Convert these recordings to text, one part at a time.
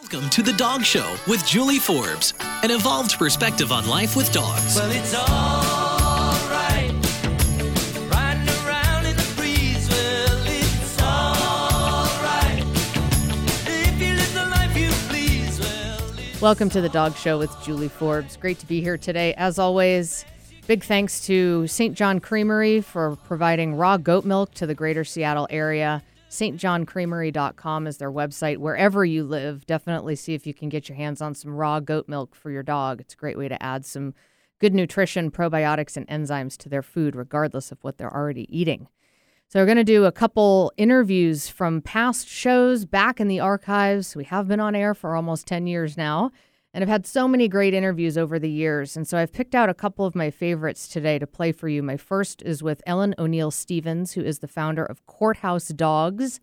Welcome to the Dog Show with Julie Forbes, an evolved perspective on life with dogs. Well, it's alright. Riding around in the breeze. Well, it's alright. If you live the life please. Well, Welcome to the Dog Show with Julie Forbes. Great to be here today. As always, big thanks to St. John Creamery for providing raw goat milk to the greater Seattle area. stjohncreamery.com is their website. Wherever you live, definitely see if you can get your hands on some raw goat milk for your dog. It's a great way to add some good nutrition, probiotics, and enzymes to their food, regardless of what they're already eating. So, we're going to do a couple interviews from past shows back in the archives. We have been on air for almost 10 years now, and I've had so many great interviews over the years. And so, I've picked out a couple of my favorites today to play for you. My first is with Ellen O'Neill Stephens, who is the founder of Courthouse Dogs,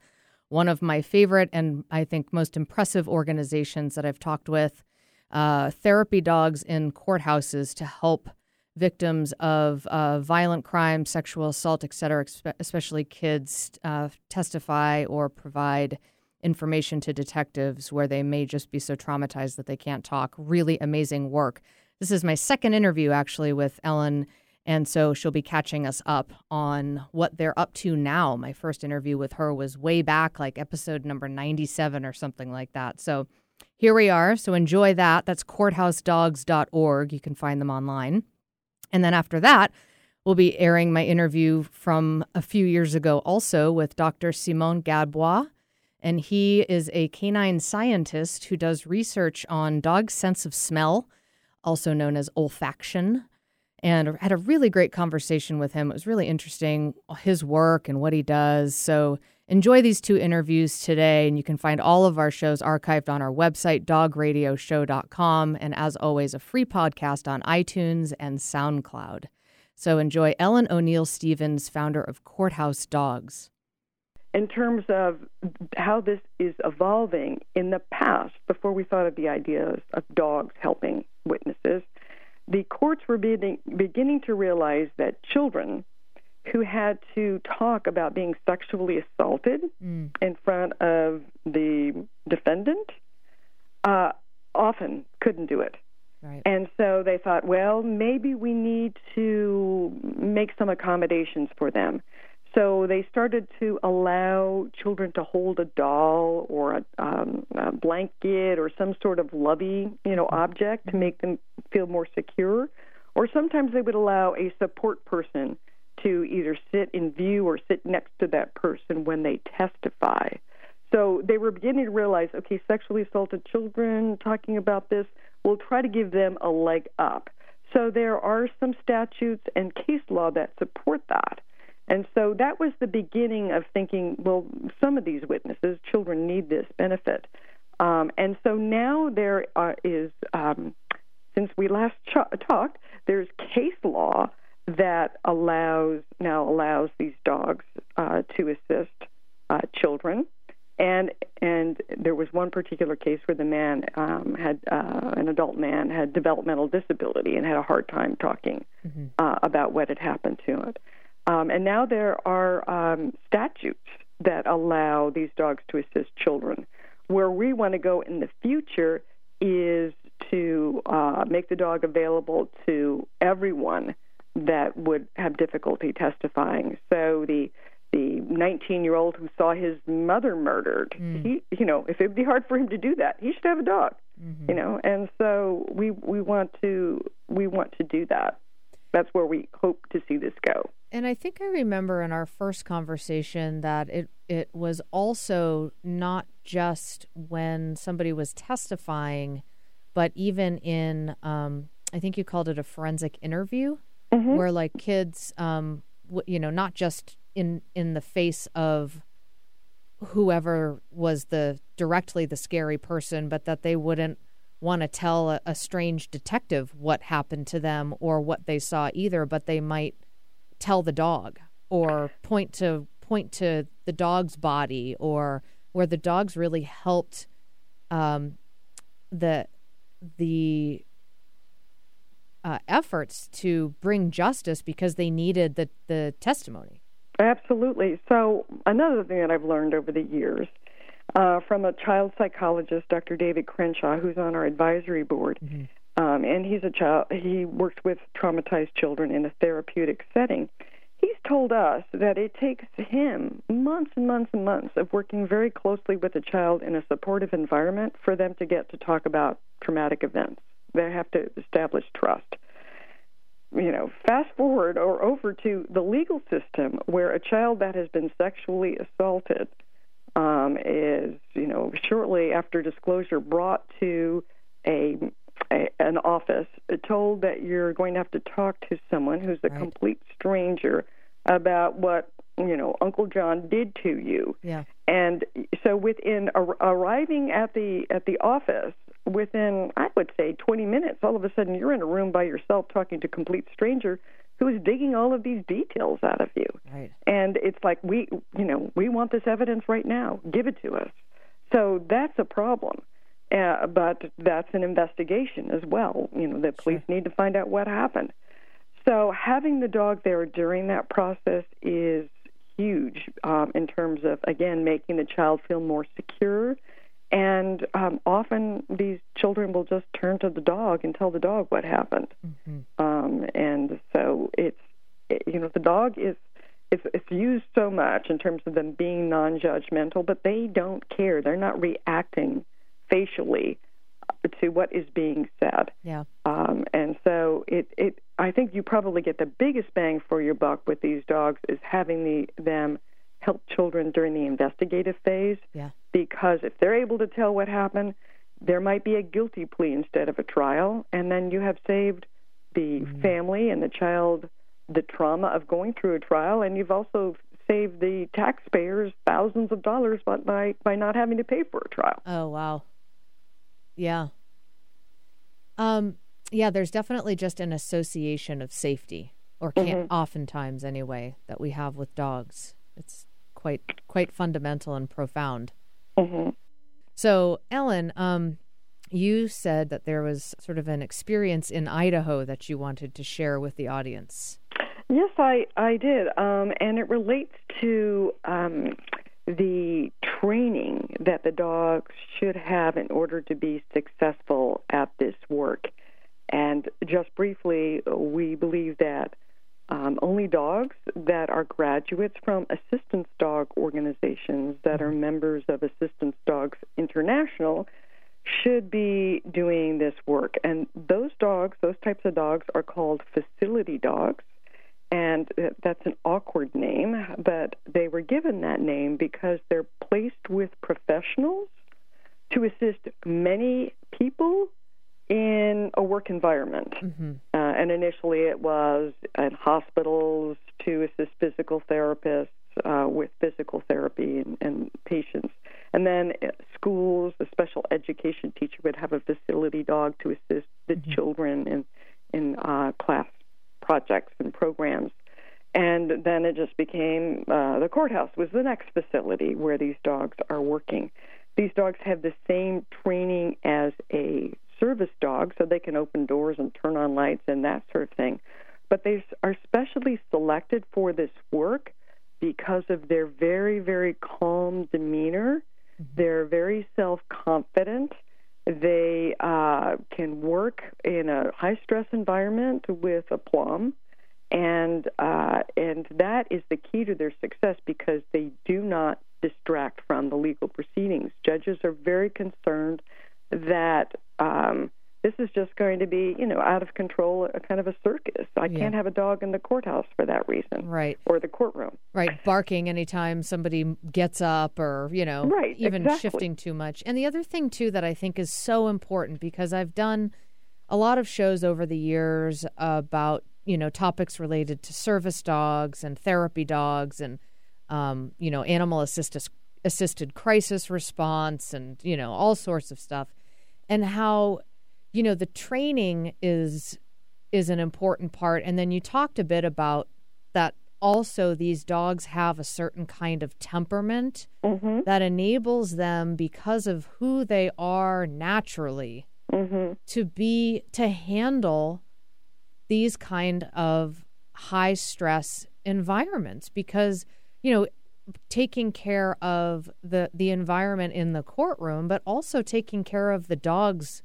one of my favorite and I think most impressive organizations that I've talked with. Uh, therapy dogs in courthouses to help victims of uh, violent crime, sexual assault, et cetera, especially kids, uh, testify or provide information to detectives where they may just be so traumatized that they can't talk. Really amazing work. This is my second interview actually with Ellen. And so she'll be catching us up on what they're up to now. My first interview with her was way back, like episode number 97 or something like that. So here we are. So enjoy that. That's courthousedogs.org. You can find them online. And then after that, we'll be airing my interview from a few years ago also with Dr. Simon Gadbois. And he is a canine scientist who does research on dogs' sense of smell, also known as olfaction. And had a really great conversation with him. It was really interesting, his work and what he does. So enjoy these two interviews today. And you can find all of our shows archived on our website, dogradioshow.com. And as always, a free podcast on iTunes and SoundCloud. So enjoy Ellen O'Neill Stephens, founder of Courthouse Dogs. In terms of how this is evolving in the past, before we thought of the ideas of dogs helping witnesses, the courts were beginning, beginning to realize that children who had to talk about being sexually assaulted in front of the defendant uh, often couldn't do it. Right. And so they thought, well, maybe we need to make some accommodations for them. So they started to allow children to hold a doll or a, um, a blanket or some sort of lovey, you know, object to make them feel more secure. Or sometimes they would allow a support person to either sit in view or sit next to that person when they testify. So they were beginning to realize, okay, sexually assaulted children, talking about this, we'll try to give them a leg up. So there are some statutes and case law that support that. And so that was the beginning of thinking, well, some of these witnesses, children need this benefit. Um, and so now there are, is, um, since we last ch- talked, there's case law that allows now allows these dogs uh, to assist uh, children. And and there was one particular case where the man um, had uh, an adult man had developmental disability and had a hard time talking uh, about what had happened to it. Um, and now there are um, statutes that allow these dogs to assist children. Where we want to go in the future is to uh, make the dog available to everyone that would have difficulty testifying. So the the 19 year old who saw his mother murdered, he you know if it'd be hard for him to do that, he should have a dog. You know, and so we we want to we want to do that. That's where we hope to see this go. And I think I remember in our first conversation that it it was also not just when somebody was testifying, but even in um, I think you called it a forensic interview, where like kids, um, w- you know, not just in in the face of whoever was the directly the scary person, but that they wouldn't want to tell a, a strange detective what happened to them or what they saw either, but they might tell the dog or point to point to the dog's body or where the dogs really helped um, the the uh, efforts to bring justice because they needed the the testimony. Absolutely. So another thing that I've learned over the years uh, from a child psychologist, Dr. David Crenshaw, who's on our advisory board. Um, and he's a child. He works with traumatized children in a therapeutic setting. He's told us that it takes him months and months and months of working very closely with a child in a supportive environment for them to get to talk about traumatic events. They have to establish trust you know, fast forward or over to the legal system where a child that has been sexually assaulted um, is, you know, shortly after disclosure brought to a, a an office, uh, told that you're going to have to talk to someone who's a Right. complete stranger about what you know Uncle John did to you. Yeah. And so within ar- arriving at the at the office, within I would say 20 minutes, all of a sudden you're in a room by yourself talking to a complete stranger who is digging all of these details out of you. Right. And it's like we, you know, we want this evidence right now. Give it to us. So that's a problem. Uh, but that's an investigation as well. You know, the police need to find out what happened. So having the dog there during that process is huge um, in terms of again making the child feel more secure. And um, often these children will just turn to the dog and tell the dog what happened. Um, and so it's it, you know the dog is it's, it's used so much in terms of them being non-judgmental, but they don't care. They're not reacting facially to what is being said. Yeah. Um, and so it, it I think you probably get the biggest bang for your buck with these dogs is having the them help children during the investigative phase Yeah. because if they're able to tell what happened, there might be a guilty plea instead of a trial, and then you have saved the family and the child the trauma of going through a trial, and you've also saved the taxpayers thousands of dollars by by, by not having to pay for a trial. Oh wow. Yeah. Um yeah, there's definitely just an association of safety or can't oftentimes anyway that we have with dogs. It's quite quite fundamental and profound. So, Ellen, um you said that there was sort of an experience in Idaho that you wanted to share with the audience. Yes, I I did, um, and it relates to um, the training that the dogs should have in order to be successful at this work. And just briefly, we believe that um, only dogs that are graduates from assistance dog organizations that are members of Assistance Dogs International should be doing this work. And those dogs, those types of dogs, are called facility dogs. And uh, that's an awkward name, but they were given that name because they're placed with professionals to assist many people in a work environment. Uh, and initially it was at hospitals to assist physical therapists uh, with physical therapy and, and patients. And then schools, a special education teacher would have a facility dog to assist the children in, in uh, class projects and programs. And then it just became uh, the courthouse was the next facility where these dogs are working. These dogs have the same training as a service dog, so they can open doors and turn on lights and that sort of thing. But they are specially selected for this work because of their very, very calm demeanor. They're very self confident. They uh, can work in a high stress environment with aplomb, and uh, and that is the key to their success because they do not distract from the legal proceedings. Judges are very concerned that um, this is just going to be, you know, out of control, a kind of a circus. I Yeah. can't have a dog in the courthouse for that reason, Right. or the courtroom. Right, barking anytime somebody gets up or, you know, Right, even exactly. shifting too much. And the other thing, too, that I think is so important because I've done a lot of shows over the years about, you know, topics related to service dogs and therapy dogs and, um, you know, animal assisted, assisted crisis response and, you know, all sorts of stuff. And how, you know, the training is is an important part. And then you talked a bit about that also these dogs have a certain kind of temperament Mm-hmm. that enables them because of who they are naturally Mm-hmm. to be to handle these kind of high stress environments because you know taking care of the the environment in the courtroom, but also taking care of the dog's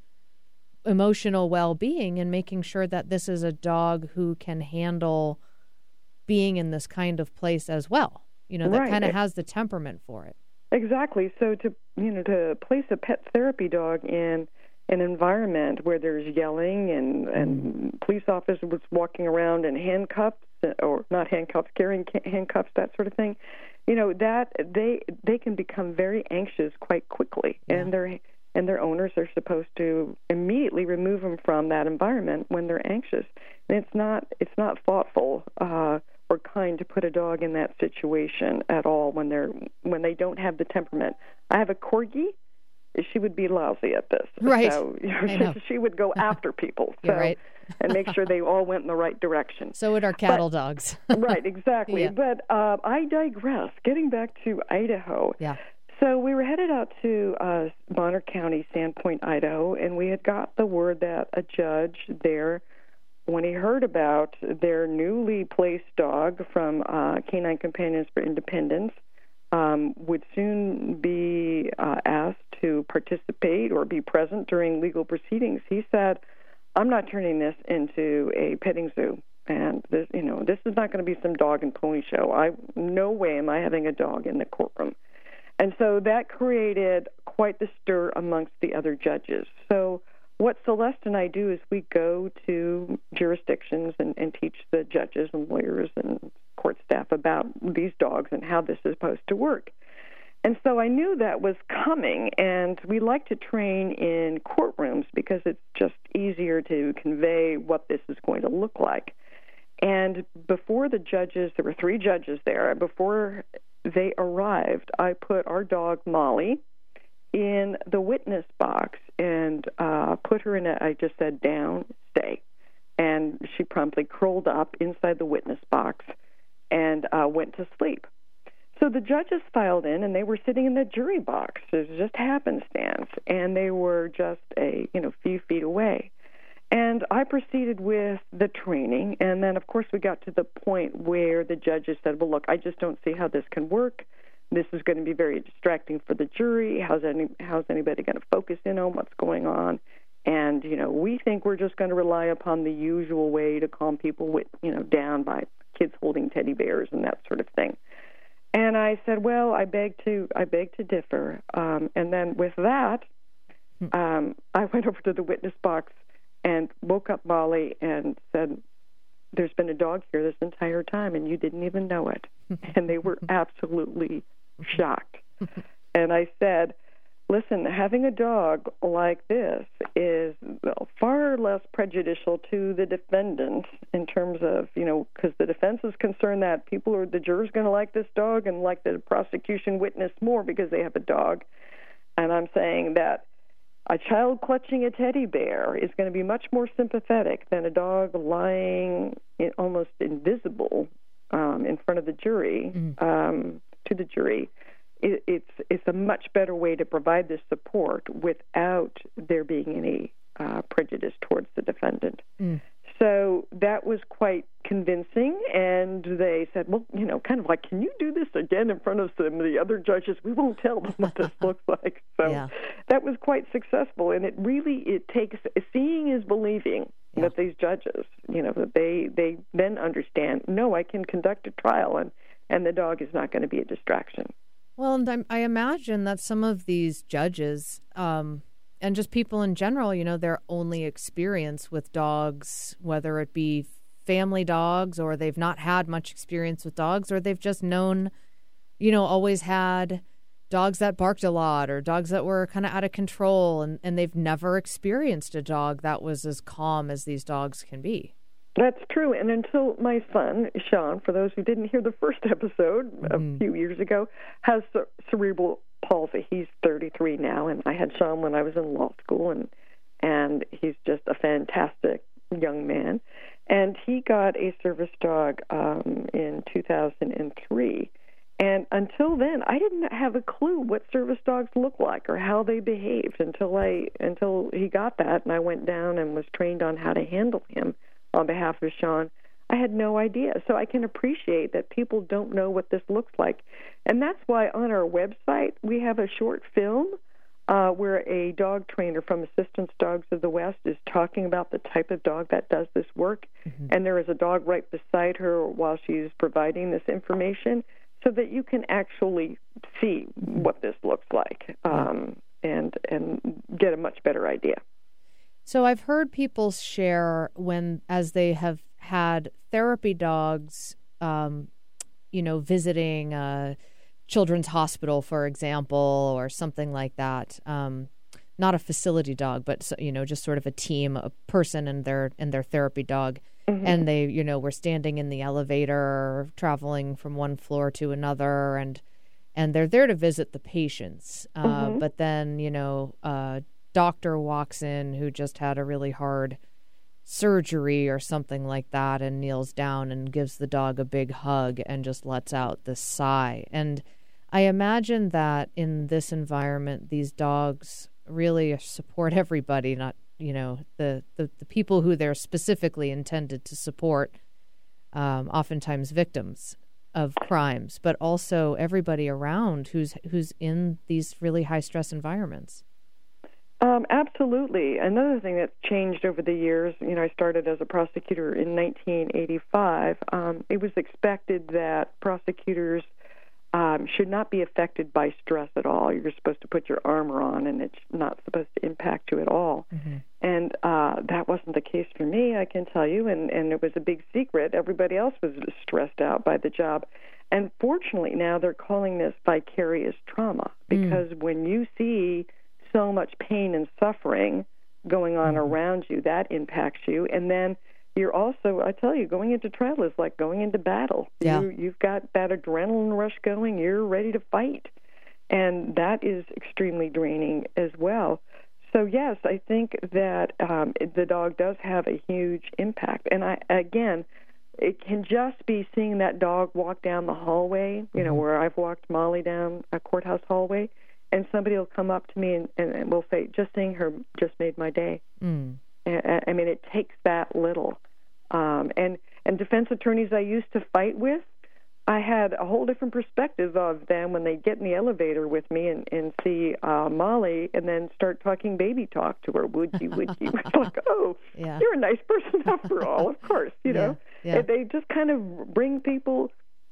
emotional well-being and making sure that this is a dog who can handle being in this kind of place as well. You know, that Right. kind of eh, has the temperament for it. Exactly. So to you know to place a pet therapy dog in an environment where there's yelling and and police officers walking around in handcuffs or not handcuffs, carrying handcuffs, that sort of thing. You know that they they can become very anxious quite quickly, and their and their owners are supposed to immediately remove them from that environment when they're anxious. And it's not it's not thoughtful uh, or kind to put a dog in that situation at all when they're when they don't have the temperament. I have a corgi. She would be lousy at this. Right. So I know. she would go after people. So, right. and make sure they all went in the right direction. So would our cattle dogs. right, exactly. Yeah. But uh, I digress. Getting back to Idaho. yeah. So we were headed out to uh, Bonner County, Sandpoint, Idaho, and we had got the word that a judge there, when he heard about their newly placed dog from uh, Canine Companions for Independence, um, would soon be uh, asked to participate or be present during legal proceedings. He said, "I'm not turning this into a petting zoo." And this, you know, this is not going to be some dog and pony show. I no way am I having a dog in the courtroom. And so that created quite the stir amongst the other judges. So what Celeste and I do is we go to jurisdictions and, and teach the judges and lawyers and court staff about these dogs and how this is supposed to work. And so I knew that was coming, and we like to train in courtrooms because it's just easier to convey what this is going to look like. And before the judges, there were three judges there. Before they arrived, I put our dog Molly in the witness box and uh, put her in a. I just said down, stay, and she promptly curled up inside the witness box and uh, went to sleep. So the judges filed in, and they were sitting in the jury box. It was just happenstance, and they were just a you know few feet away. And I proceeded with the training, and then of course we got to the point where the judges said, "Well, look, I just don't see how this can work. This is going to be very distracting for the jury. How's any how's anybody going to focus in on what's going on?" And you know, we think we're just going to rely upon the usual way to calm people with you know down by kids holding teddy bears and that sort of thing. And I said, "Well, I beg to I beg to differ." Um, and then with that, um, I went over to the witness box and woke up Molly and said, "There's been a dog here this entire time, and you didn't even know it." and they were absolutely shocked. and I said, "Listen, having a dog like this is far less prejudicial to the defendant in terms of you know because the defense is concerned that people are the jurors going to like this dog and like the prosecution witness more because they have a dog." And I'm saying that a child clutching a teddy bear is going to be much more sympathetic than a dog lying in, almost invisible um, in front of the jury um, to the jury. It, it's it's a much better way to provide this support without there being any uh, prejudice towards the defendant. So that was quite convincing, and they said, "Well, you know, kind of like, can you do this again in front of some of the other judges? We won't tell them what this looks like." So Yeah. that was quite successful, and it really it takes seeing is believing that these judges, you know, that they they then understand. No, I can conduct a trial, and and the dog is not going to be a distraction. Well, and I'm- I imagine that some of these judges, um, and just people in general, you know, their only experience with dogs, whether it be family dogs or they've not had much experience with dogs or they've just known, you know, always had dogs that barked a lot or dogs that were kind of out of control and, and they've never experienced a dog that was as calm as these dogs can be. That's true. And until my son, Sean, for those who didn't hear the first episode a mm-hmm. few years ago, has ce- cerebral palsy. He's 33 now, and I had Sean when I was in law school, and and he's just a fantastic young man. And he got a service dog um, in 2003. And until then, I didn't have a clue what service dogs look like or how they behaved until I until he got that, and I went down and was trained on how to handle him on behalf of Sean. I had no idea. So I can appreciate that people don't know what this looks like. And that's why on our website we have a short film uh, where a dog trainer from Assistance Dogs of the West is talking about the type of dog that does this work. And there is a dog right beside her while she's providing this information so that you can actually see what this looks like um, and, and get a much better idea. So I've heard people share when, as they have had therapy dogs, um, you know, visiting a children's hospital, for example, or something like that. Um, not a facility dog, but you know, just sort of a team, a person and their and their therapy dog, and they, you know, were standing in the elevator, traveling from one floor to another, and and they're there to visit the patients. Uh, But then, you know, a doctor walks in who just had a really hard surgery or something like that and kneels down and gives the dog a big hug and just lets out this sigh. And I imagine that in this environment, these dogs really support everybody, not, you know, the, the, the people who they're specifically intended to support, um, oftentimes victims of crimes, but also everybody around who's who's in these really high stress environments. Um, absolutely. Another thing that's changed over the years, you know, I started as a prosecutor in 1985. Um, it was expected that prosecutors um, should not be affected by stress at all. You're supposed to put your armor on, and it's not supposed to impact you at all. And uh, that wasn't the case for me, I can tell you. And and it was a big secret. Everybody else was stressed out by the job. And fortunately, now they're calling this vicarious trauma because when you see so much pain and suffering going on around you, that impacts you. And then you're also, I tell you, going into trial is like going into battle. Yeah. You, you've got that adrenaline rush going. You're ready to fight, and that is extremely draining as well. So yes, I think that um, the dog does have a huge impact. And I again, it can just be seeing that dog walk down the hallway. You know, where I've walked Molly down a courthouse hallway, and somebody will come up to me and, and, and will say, "Just seeing her just made my day." Mm. I I mean, it takes that little. Um, and and defense attorneys I used to fight with, I had a whole different perspective of them when they get in the elevator with me and, and see uh, Molly, and then start talking baby talk to her. Would you? Would you? It's like, oh, Yeah. you're a nice person after all. Of course, you know. Yeah, yeah. And they just kind of bring people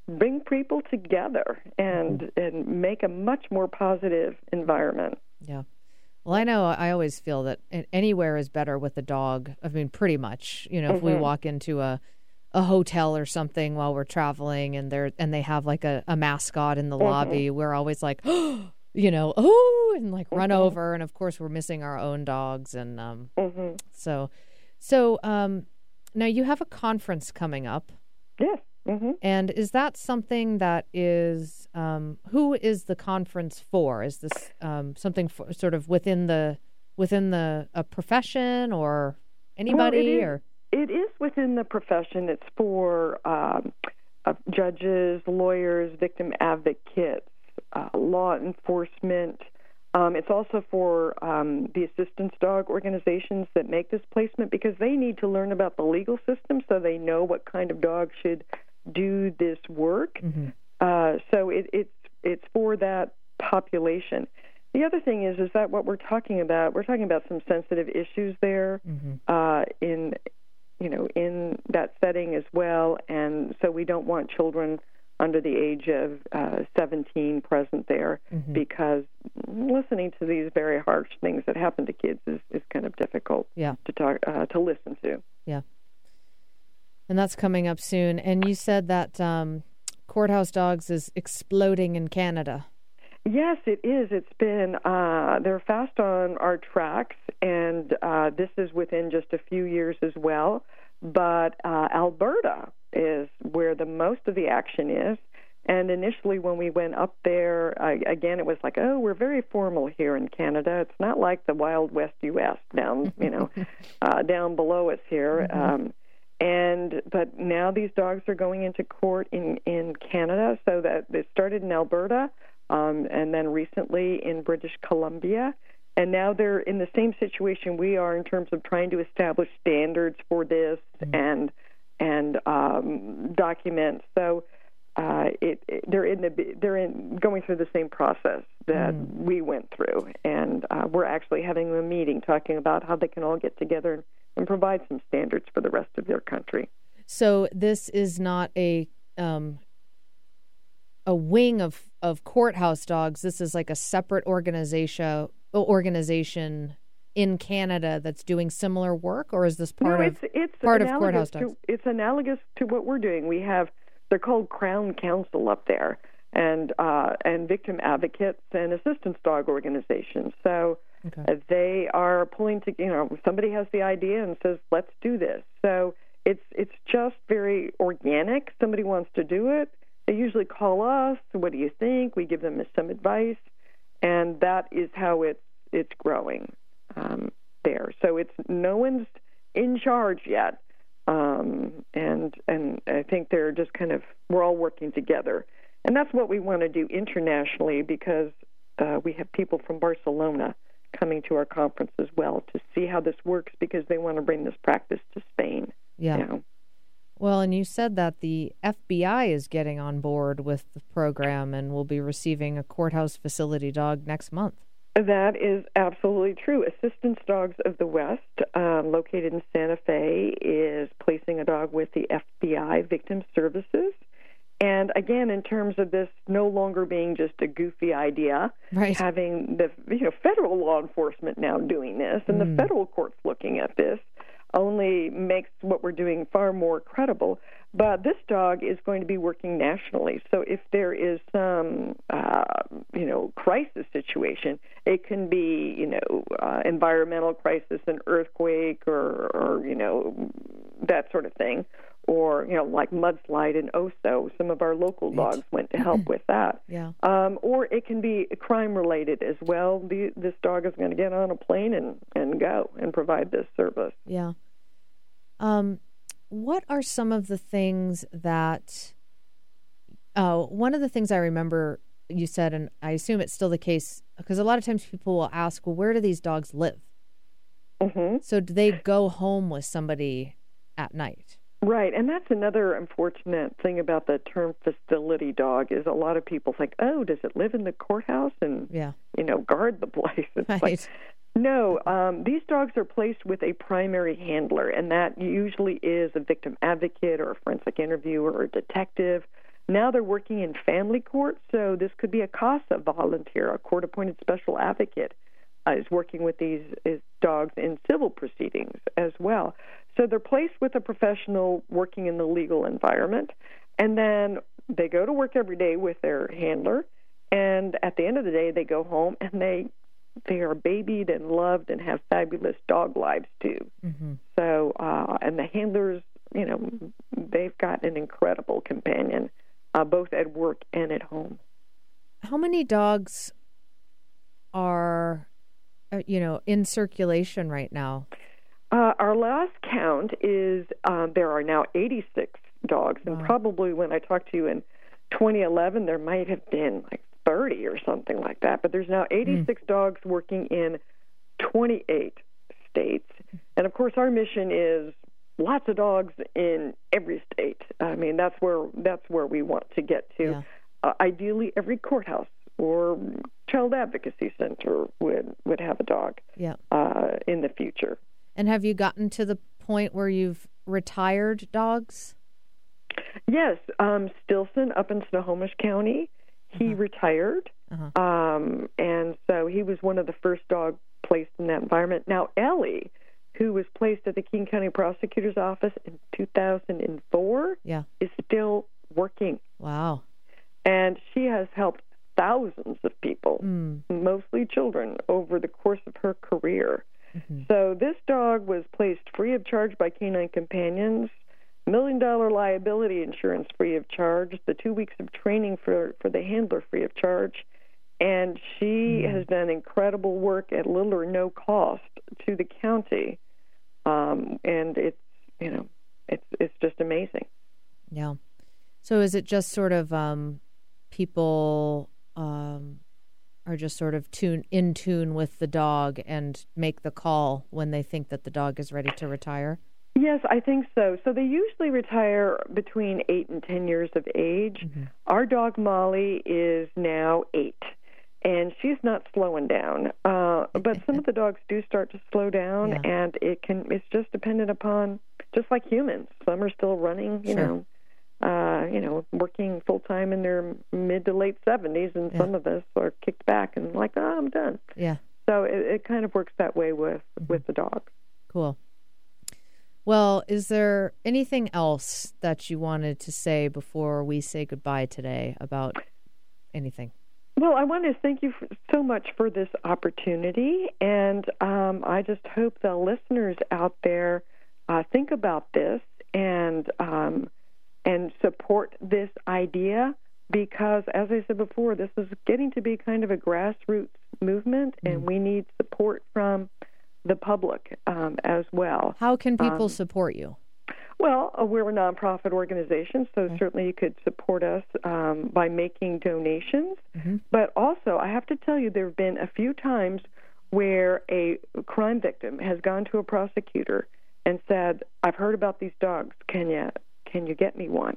bring people together and Mm-hmm. and make a much more positive environment. Yeah. Well, I know I always feel that anywhere is better with a dog. I mean, pretty much. You know, if we walk into a a hotel or something while we're traveling and they're and they have like a, a mascot in the lobby, we're always like, oh, you know, oh, and like run over. And of course, we're missing our own dogs, and um, hmm so so um, now you have a conference coming up. Yes. Hmm And is that something that is um, who is the conference for? Is this um, something for, sort of within the within the a profession or anybody Well, it is- or It is within the profession. It's for um, uh, judges, lawyers, victim advocates, uh, law enforcement. Um, it's also for um, the assistance dog organizations that make this placement because they need to learn about the legal system so they know what kind of dog should do this work. Uh, so it, it's it's for that population. The other thing is is that what we're talking about, we're talking about some sensitive issues there uh, in you know in that setting as well, and so we don't want children under the age of uh, 17 present there because listening to these very harsh things that happen to kids is, is kind of difficult yeah to talk uh, to listen to. yeah, and that's coming up soon. And you said that um, courthouse dogs is exploding in Canada. Yes, it is. It's been uh, they're fast on our tracks, and uh, this is within just a few years as well. But uh, Alberta is where the most of the action is. And initially, when we went up there, uh, again, it was like, oh, we're very formal here in Canada. It's not like the Wild West U.S. down, you know, uh, down below us here. Um, and but now these dogs are going into court in in Canada. So that it started in Alberta, um, and then recently in British Columbia, and now they're in the same situation we are in terms of trying to establish standards for this and and um, documents. So uh, it, it, they're in the they're in going through the same process that we went through, and uh, we're actually having a meeting talking about how they can all get together and, and provide some standards for the rest of their country. So this is not a um, a wing of of courthouse dogs. This is like a separate organization organization in Canada that's doing similar work, or is this part no, of it's it's part of analogous courthouse to, dogs? It's analogous to what we're doing. We have they're called Crown Counsel up there, and uh, and victim advocates and assistance dog organizations. So Okay. uh, they are pulling to you know somebody has the idea and says let's do this. So it's it's just very organic. Somebody wants to do it. They usually call us. What do you think? We give them some advice, and that is how it's it's growing um, there. So it's no one's in charge yet, um, and and I think they're just kind of we're all working together, and that's what we want to do internationally because uh, we have people from Barcelona coming to our conference as well to see how this works because they want to bring this practice to Spain. Yeah. now. Well, and you said that the FBI is getting on board with the program and will be receiving a courthouse facility dog next month. That is absolutely true. Assistance Dogs of the West, um, located in Santa Fe, is placing a dog with the FBI Victim Services. And again, in terms of this no longer being just a goofy idea, Right. having the you know federal law enforcement now doing this and the federal courts looking at this only makes what we're doing far more credible. But this dog is going to be working nationally. So if there is some, uh, you know, crisis situation, it can be, you know, uh, environmental crisis, an earthquake, or, or you know, that sort of thing, or you know, like mudslide in Oso. Some of our local dogs went to help with that. Yeah. Um, or it can be crime related as well. The, this dog is going to get on a plane and, and go and provide this service. Yeah. Um, what are some of the things that? Uh, one of the things I remember you said, and I assume it's still the case, because a lot of times people will ask, "Well, where do these dogs live?" hmm So do they go home with somebody at night? Right, and that's another unfortunate thing about the term facility dog is a lot of people think, oh, does it live in the courthouse and Yeah. you know guard the place? It's like, No, um, these dogs are placed with a primary handler, and that usually is a victim advocate or a forensic interviewer or a detective. Now they're working in family court, so this could be a CASA volunteer, a court appointed special advocate, uh, is working with these is dogs in civil proceedings as well. So they're placed with a professional working in the legal environment, and then they go to work every day with their handler, and at the end of the day, they go home and they they are babied and loved and have fabulous dog lives too. hmm So, uh, and the handlers, you know, they've got an incredible companion, uh, both at work and at home. How many dogs are, uh, you know, in circulation right now? Uh, our last count is uh, there are now 86 dogs, and Wow. probably when I talked to you in 2011, there might have been like 30 or something like that. But there's now 86 dogs working in 28 states, and of course, our mission is lots of dogs in every state. I mean, that's where that's where we want to get to. Yeah. Uh, ideally, every courthouse or child advocacy center would would have a dog Yeah. uh, in the future. And have you gotten to the point where you've retired dogs? Yes, um, Stilson up in Snohomish County, he retired, Uh-huh. um, and so he was one of the first dog placed in that environment. Now Ellie, who was placed at the King County Prosecutor's Office in 2004, Yeah. is still working, Wow. and she has helped thousands of people, Mm. mostly children, over the course of her career. Mhm. So this dog was placed free of charge by Canine Companions, million dollar liability insurance free of charge, the two weeks of training for for the handler free of charge, and she has done incredible work at little or no cost to the county, um, and it's you know it's it's just amazing. Yeah. So is it just sort of um, people um, are just sort of tune in tune with the dog and make the call when they think that the dog is ready to retire? Yes, I think so. So they usually retire between eight and ten years of age. Mm-hmm. Our dog Molly is now eight, and she's not slowing down. Uh, but some of the dogs do start to slow down, Yeah. and it can. It's just dependent upon, just like humans. Some are still running, you Sure. know, uh, you know, working full time in their mid to late seventies, and Yeah. some of us are kicked back and like, oh, I'm done. Yeah. So it, it kind of works that way with Mm-hmm. with the dog. Cool. Well, is there anything else that you wanted to say before we say goodbye today about anything? Well, I want to thank you so much for this opportunity, and um, I just hope the listeners out there uh, think about this and um, and support this idea because, as I said before, this is getting to be kind of a grassroots movement, and we need support from the public um, as well. How can people Um, support you? Well, uh, we're a nonprofit organization, so certainly you could support us um, by making donations. But also, I have to tell you, there have been a few times where a crime victim has gone to a prosecutor and said, "I've heard about these dogs. Can you can you get me one?"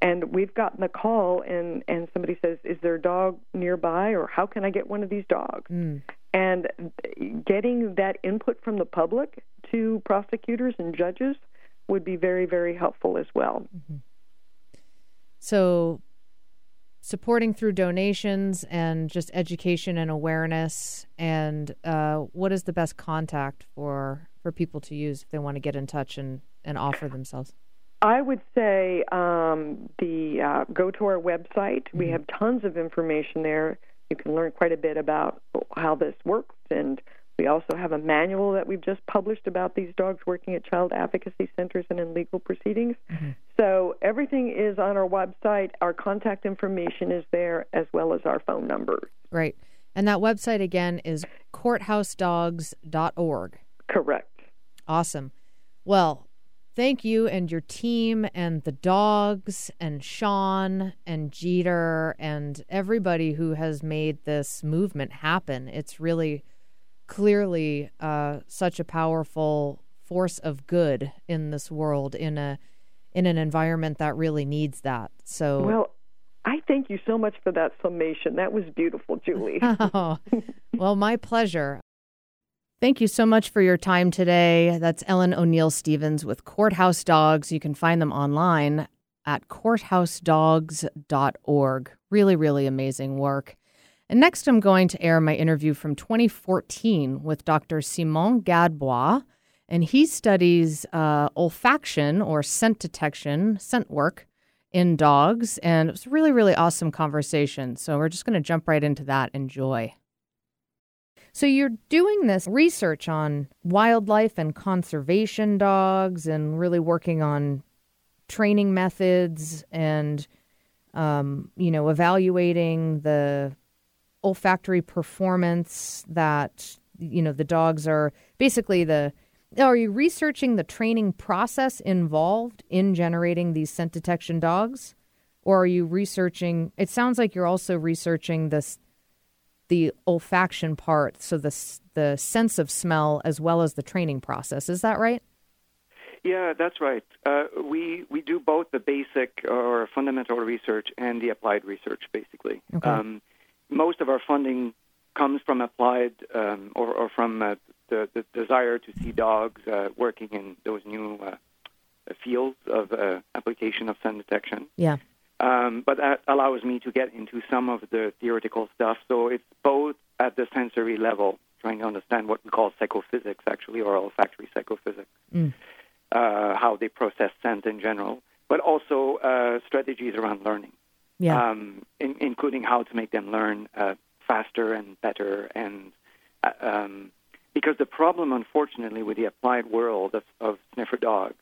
And we've gotten a call, and and somebody says, "Is there a dog nearby, or how can I get one of these dogs?" And getting that input from the public to prosecutors and judges would be very, very helpful as well. So, supporting through donations and just education and awareness. And uh, what is the best contact for for people to use if they want to get in touch and and offer themselves? I would say um, the uh, go to our website. We have tons of information there. You can learn quite a bit about how this works, and we also have a manual that we've just published about these dogs working at child advocacy centers and in legal proceedings. So everything is on our website. Our contact information is there, as well as our phone number. Right. And that website again is courthousedogs.org. Correct. Awesome. Well, thank you and your team and the dogs and Sean and Jeter and everybody who has made this movement happen. It's really clearly uh, such a powerful force of good in this world in a in an environment that really needs that. So Well, I thank you so much for that summation. That was beautiful, Julie. Oh, well, my pleasure. Thank you so much for your time today. That's Ellen O'Neill Stephens with Courthouse Dogs. You can find them online at courthousedogs.org. Really, really amazing work. And next, I'm going to air my interview from 2014 with Dr. Simon Gadbois. And he studies uh, olfaction or scent detection, scent work in dogs. And it was a really, really awesome conversation. So we're just going to jump right into that. Enjoy. So you're doing this research on wildlife and conservation dogs and really working on training methods and um, you know evaluating the olfactory performance that you know the dogs are basically the are you researching the training process involved in generating these scent detection dogs? Or are you researching it sounds like you're also researching this the olfaction part so the the sense of smell as well as the training process is that right Yeah, that's right. Uh, we we do both the basic or fundamental research and the applied research, basically. Okay. Um, most of our funding comes from applied um, or, or from uh, the, the desire to see dogs uh, working in those new uh, fields of uh, application of scent detection. yeah Um, but that allows me to get into some of the theoretical stuff. So it's both at the sensory level, trying to understand what we call psychophysics, actually, or olfactory psychophysics, Mm. uh, how they process scent in general, but also uh, strategies around learning, yeah um, in, including how to make them learn uh, faster and better. And uh, um, because the problem, unfortunately, with the applied world of, of sniffer dogs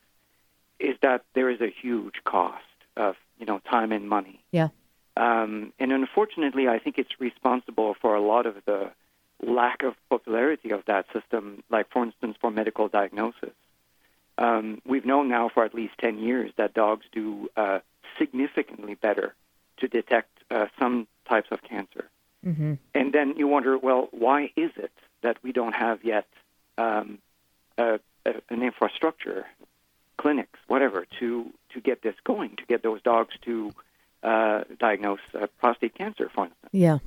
is that there is a huge cost of you know time and money. yeah Um, and unfortunately, I think it's responsible for a lot of the lack of popularity of that system, like, for instance, for medical diagnosis. Um, we've known now for at least 10 years that dogs do uh, significantly better to detect uh, some types of cancer. mm-hmm. And then you wonder, well, why is it that we don't have yet um, a, a, an infrastructure clinics, whatever, to to get this going, to get those dogs to uh, diagnose uh, prostate cancer, for instance. Yeah.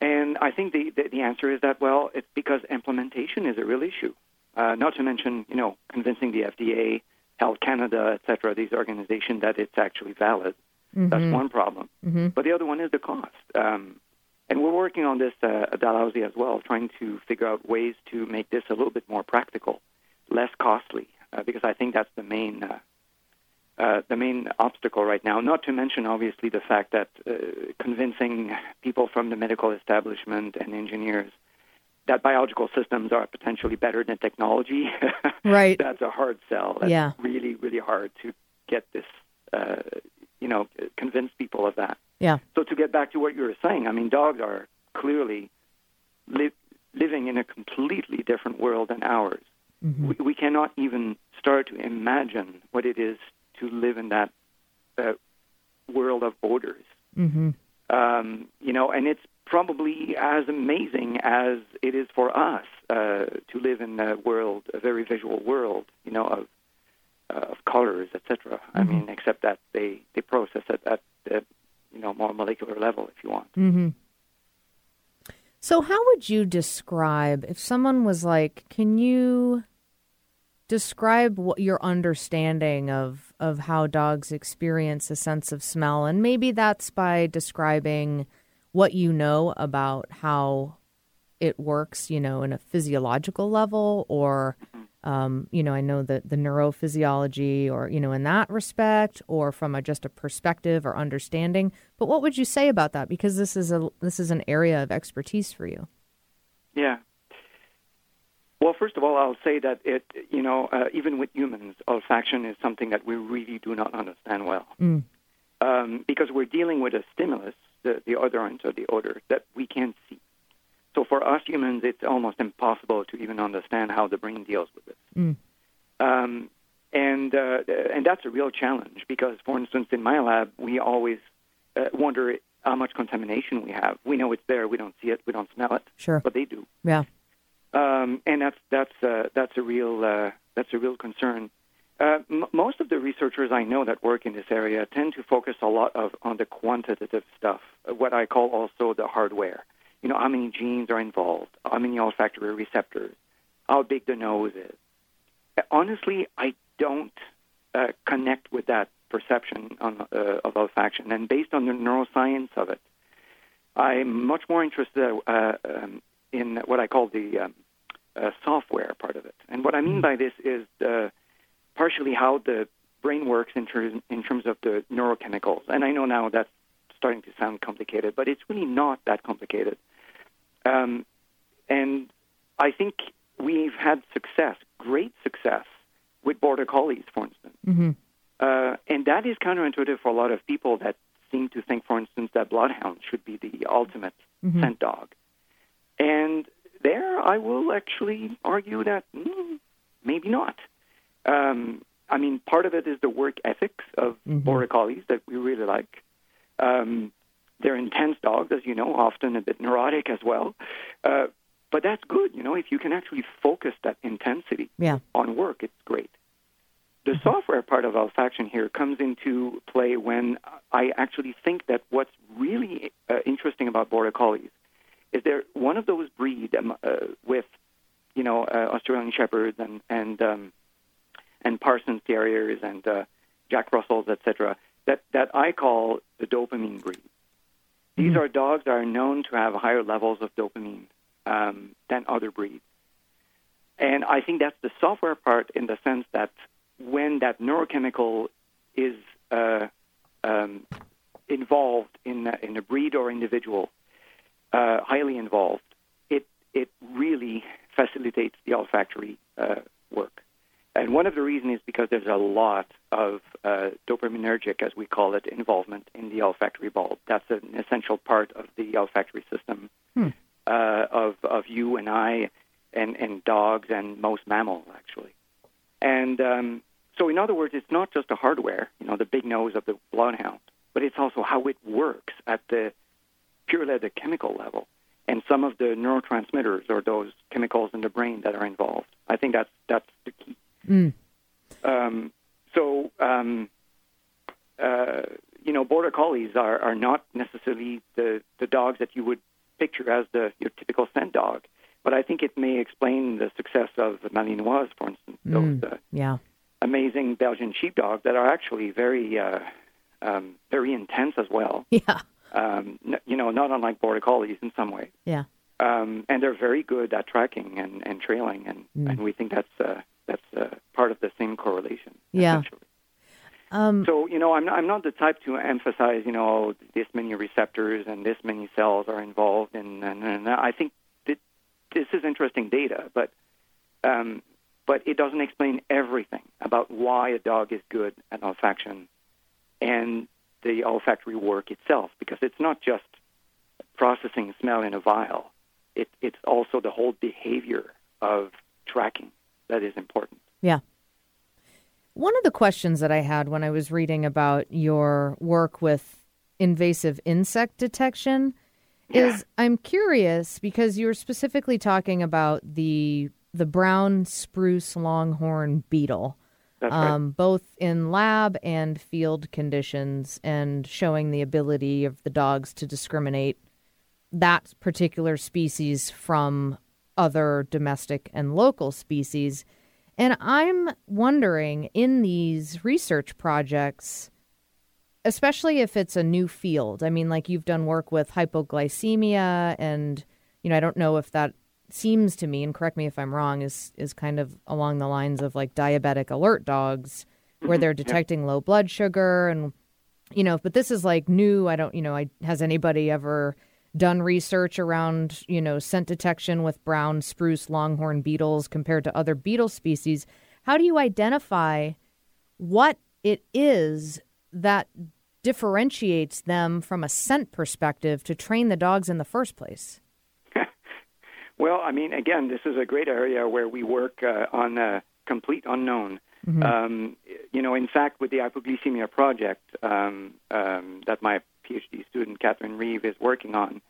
And I think the, the, the answer is that, well, it's because implementation is a real issue. Uh, not to mention, you know, convincing the FDA, Health Canada, et cetera, these organizations that it's actually valid. That's one problem. But the other one is the cost. Um, and we're working on this uh, at Dalhousie as well, trying to figure out ways to make this a little bit more practical, less costly, because I think that's the main uh, uh, the main obstacle right now. Not to mention, obviously, the fact that uh, convincing people from the medical establishment and engineers that biological systems are potentially better than technology. Right. That's a hard sell. That's Yeah. really, really hard to get this, uh, you know, convince people of that. Yeah. So to get back to what you were saying, I mean, dogs are clearly li- living in a completely different world than ours. We, we cannot even start to imagine what it is to live in that uh, world of borders. Mm-hmm. Um, you know, and it's probably as amazing as it is for us uh, to live in a world, a very visual world, you know, of uh, of colors, etc. I mean, except that they they process it at the you know more molecular level, if you want. Mm-hmm. So, how would you describe if someone was like, "Can you describe what your understanding of of how dogs experience a sense of smell?" And maybe that's by describing what you know about how it works, you know, in a physiological level, or um, you know, I know that the neurophysiology, or you know, in that respect, or from a just a perspective or understanding. But what would you say about that? Because this is a this is an area of expertise for you. Yeah. Well, first of all, I'll say that it, you know, uh, even with humans, olfaction is something that we really do not understand well, Mm. um, because we're dealing with a stimulus, the, the odorant or the odor that we can't see. So for us humans, it's almost impossible to even understand how the brain deals with it. Mm. Um, and uh, and that's a real challenge because, for instance, in my lab, we always uh, wonder how much contamination we have. We know it's there, we don't see it, we don't smell it, Sure. but they do Yeah. Um, and that's that's uh, that's a real uh, that's a real concern. Uh, m- most of the researchers I know that work in this area tend to focus a lot of on the quantitative stuff, uh, what I call also the hardware. You know, how many genes are involved, how many olfactory receptors, how big the nose is. Honestly, I don't uh, connect with that perception on, uh, of olfaction, and based on the neuroscience of it, I'm much more interested uh, um, in what I call the um, uh, software part of it. And what I mean by this is uh, partially how the brain works in, ter- in terms of the neurochemicals. And I know now that's starting to sound complicated, but it's really not that complicated. Um, and I think we've had success, great success, with border collies, for instance. Mm-hmm. Uh, and that is counterintuitive for a lot of people that seem to think, for instance, that bloodhounds should be the ultimate scent dog. And there, I will actually argue that mm, maybe not. Um, I mean, part of it is the work ethics of border collies that we really like. Um, they're intense dogs, as you know, often a bit neurotic as well. Uh, but that's good, you know, if you can actually focus that intensity Yeah. on work, it's great. The software part of olfaction here comes into play when I actually think that what's really uh, interesting about border collies is they're one of those breed um, uh, with, you know, uh, Australian shepherds and and um, and Parsons terriers and uh, Jack Russells, etc. That that I call the dopamine breed. These are dogs that are known to have higher levels of dopamine um, than other breeds. And I think that's the software part in the sense that when that neurochemical is uh, um, involved in a, in a breed or individual, uh, highly involved, it it really facilitates uh, work. And one of the reasons is because there's a lot of uh, dopaminergic, as we call it, involvement in the olfactory bulb. That's an essential part of the olfactory system uh, of of you and I, and and dogs and most mammals actually. And um, so, in other words, it's not just the hardware, you know, the big nose of the bloodhound, but it's also how it works at the purely at the chemical level and some of the neurotransmitters or those chemicals in the brain that are involved. I think that's that's the key. Mm. Um, so, um, uh, you know, border collies are, are not necessarily the, the dogs that you would picture as the your typical scent dog. But I think it may explain the success of the Malinois, for instance, those uh, Yeah. amazing Belgian sheepdogs that are actually very, uh, um, very intense as well. Yeah. Um, n- you know, not unlike border collies in some ways. Yeah. Um, and they're very good at tracking and, and trailing, and, Mm. and we think that's uh, that's uh, part of the same correlation. Yeah. Um, So you know, I'm not, I'm not the type to emphasize you know this many receptors and this many cells are involved, and and, and I think that this is interesting data, but um, but it doesn't explain everything about why a dog is good at olfaction and the olfactory work itself, because it's not just processing smell in a vial; it, it's also the whole behavior of tracking that is important. Yeah. One of the questions that I had when I was reading about your work with invasive insect detection is I'm curious because you were specifically talking about the the brown spruce longhorn beetle, That's right. um, both in lab and field conditions, and showing the ability of the dogs to discriminate that particular species from other domestic and local species. And I'm wondering in these research projects, especially if it's a new field, I mean, like you've done work with hypoglycemia, and, you know, I don't know if that seems to me, and correct me if I'm wrong, is, is kind of along the lines of like diabetic alert dogs, where they're mm-hmm. detecting low blood sugar and you know, but this is like new. I don't, you know, I, has anybody ever done research around, you know, scent detection with brown spruce longhorn beetles compared to other beetle species? How do you identify what it is that differentiates them from a scent perspective to train the dogs in the first place? Well, I mean, again, this is a great area where we work uh, on a complete unknown. Um, you know, in fact, with the hypoglycemia project um, um, that my PhD student Catherine Reeve is working on,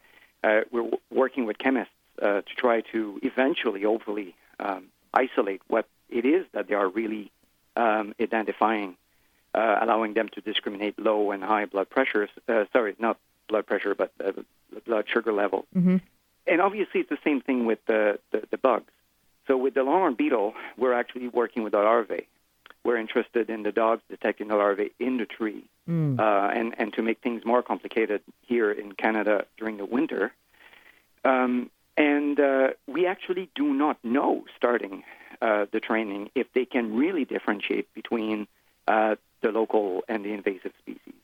uh, we're w- working with chemists uh, to try to eventually, hopefully, um, isolate what it is that they are really um, identifying, uh, allowing them to discriminate low and high blood pressures. Uh, sorry, not blood pressure, but uh, blood sugar levels. And obviously, it's the same thing with the, the, the bugs. So with the longhorn beetle, we're actually working with the larvae. We're interested in the dogs detecting the larvae in the tree. Uh, and, and to make things more complicated here in Canada during the winter. Um, and uh, we actually do not know, starting uh, the training, if they can really differentiate between uh, the local and the invasive species.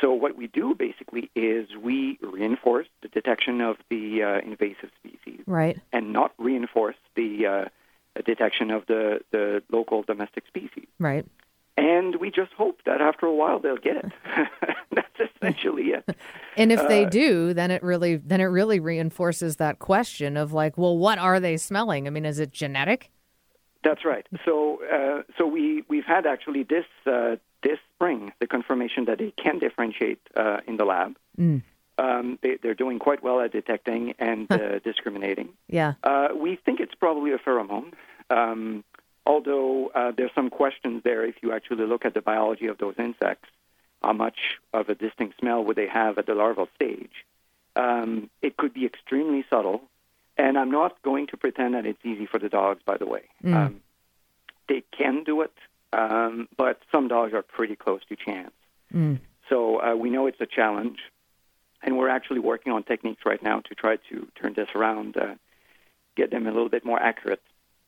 So what we do basically is we reinforce the detection of the uh, invasive species Right. and not reinforce the uh, detection of the, the local domestic species. Right. And we just hope that after a while they'll get it. That's essentially it. And if they do, then it really then it really reinforces that question of like, well, what are they smelling? I mean, is it genetic? That's right. So, uh, so we we've had actually this uh, this spring the confirmation that they can differentiate uh, in the lab. Um, they, they're doing quite well at detecting and uh, discriminating. Yeah. Uh, we think it's probably a pheromone, um, although uh, there's some questions there if you actually look at the biology of those insects. How much of a distinct smell would they have at the larval stage? Um, it could be extremely subtle, and I'm not going to pretend that it's easy for the dogs, by the way. Um, they can do it, um, but some dogs are pretty close to chance. So uh, we know it's a challenge, and we're actually working on techniques right now to try to turn this around, uh, get them a little bit more accurate,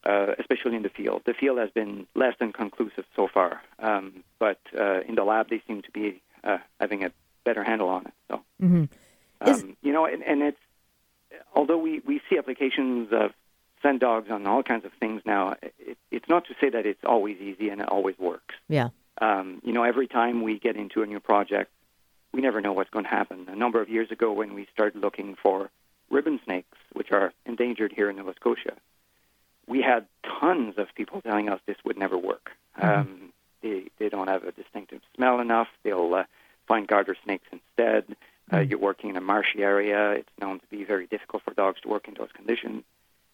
uh, especially in the field. The field has been less than conclusive so far, um, but uh, in the lab they seem to be uh, having a better handle on it. So, Is- um, you know, and, and it's although we, we see applications of scent dogs on all kinds of things now, it, it's not to say that it's always easy and it always works. Yeah. Um, you know, every time we get into a new project, we never know what's going to happen. A number of years ago, when we started looking for ribbon snakes, which are endangered here in Nova Scotia, we had tons of people telling us this would never work. Um, they, they don't have a distinctive smell enough. They'll uh, find garter snakes instead. Uh, you're working in a marshy area. It's known to be very difficult for dogs to work in those conditions.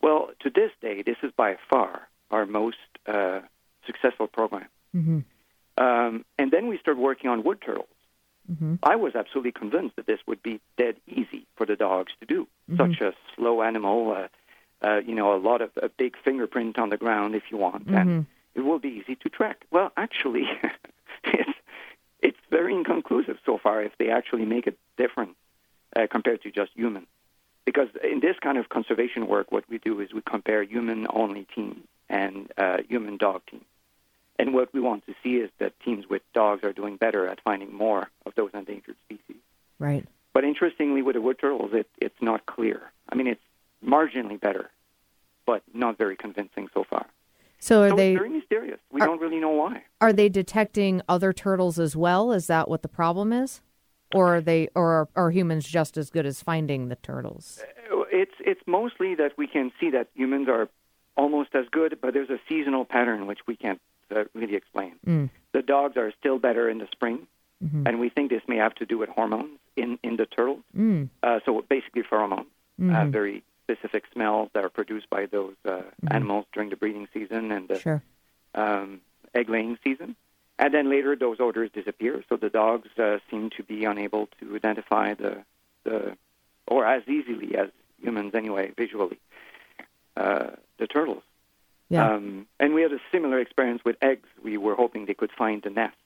Well, to this day, this is by far our most uh, successful program. Um, and then we started working on wood turtles. Mm-hmm. I was absolutely convinced that this would be dead easy for the dogs to do. Such a slow animal, uh, uh, you know, a lot of a big fingerprint on the ground if you want, and it will be easy to track. Well, actually, it's it's very inconclusive so far if they actually make a difference uh, compared to just human. Because in this kind of conservation work, what we do is we compare human-only teams and uh, human-dog teams. And what we want to see is that teams with dogs are doing better at finding more of those endangered species. Right. But interestingly, with the wood turtles, it, it's not clear. I mean, it's marginally better, but not very convincing so far. So are so they it's very mysterious. We are- don't really know why. are they detecting other turtles as well? Is that what the problem is? Or are they or are, are humans just as good as finding the turtles? It's it's mostly that we can see that humans are almost as good, but there's a seasonal pattern which we can't uh, really explain. Mm. The dogs are still better in the spring, Mm-hmm. and we think this may have to do with hormones in in the turtles. Mm. Uh, so basically, pheromones, uh, Mhm. very specific smells that are produced by those uh, animals during the breeding season and the Sure. um, egg laying season. And then later, those odors disappear, so the dogs uh, seem to be unable to identify the, the, or as easily as humans anyway, visually, uh, the turtles. Yeah. Um, and we had a similar experience with eggs. We were hoping they could find the nest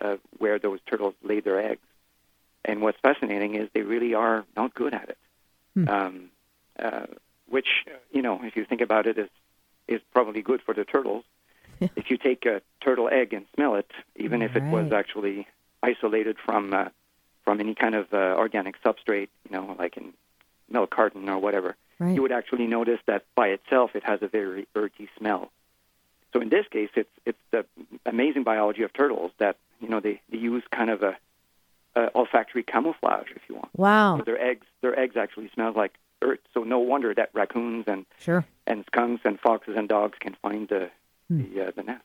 uh, where those turtles lay their eggs. And what's fascinating is they really are not good at it. Hmm. Um, uh, which, you know, if you think about it, is is probably good for the turtles. if you take a turtle egg and smell it, even if it was actually isolated from uh, from any kind of uh, organic substrate, you know, like in milk carton or whatever, Right. you would actually notice that by itself it has a very earthy smell. So in this case, it's it's the amazing biology of turtles that you know they, they use kind of a, a olfactory camouflage, if you want. Wow. So their eggs their eggs actually smell like earth. So no wonder that raccoons and Sure. and skunks and foxes and dogs can find the the, uh, the nest.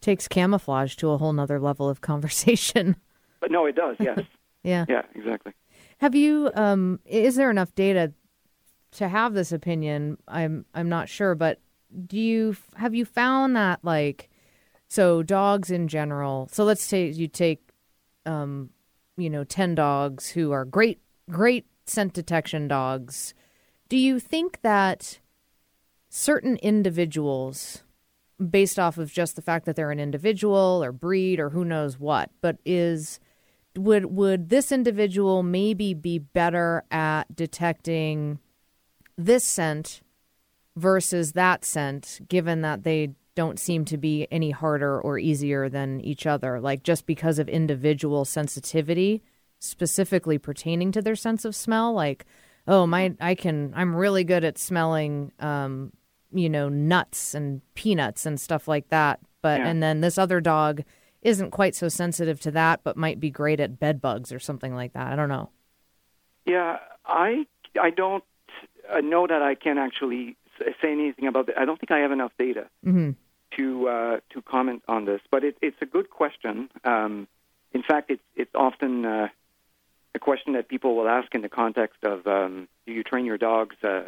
Takes camouflage to a whole nother level of conversation. But no, it does. Yes. yeah. yeah. Exactly. Have you um is there enough data to have this opinion? I'm I'm not sure, but do you have you found that like so dogs in general. So let's say you take um you know 10 dogs who are great great scent detection dogs. Do you think that certain individuals based off of just the fact that they're an individual or breed or who knows what, but is would would this individual maybe be better at detecting this scent versus that scent given that they don't seem to be any harder or easier than each other? Like just because of individual sensitivity specifically pertaining to their sense of smell? Like oh my i can i'm really good at smelling um you know nuts and peanuts and stuff like that but Yeah. and then this other dog isn't quite so sensitive to that but might be great at bed bugs or something like that i don't know Yeah, I I don't know that I can actually say anything about that. I don't think I have enough data hmm to uh, to comment on this, but it, it's a good question. Um, in fact, it's it's often uh, a question that people will ask in the context of um, do you train your dogs uh,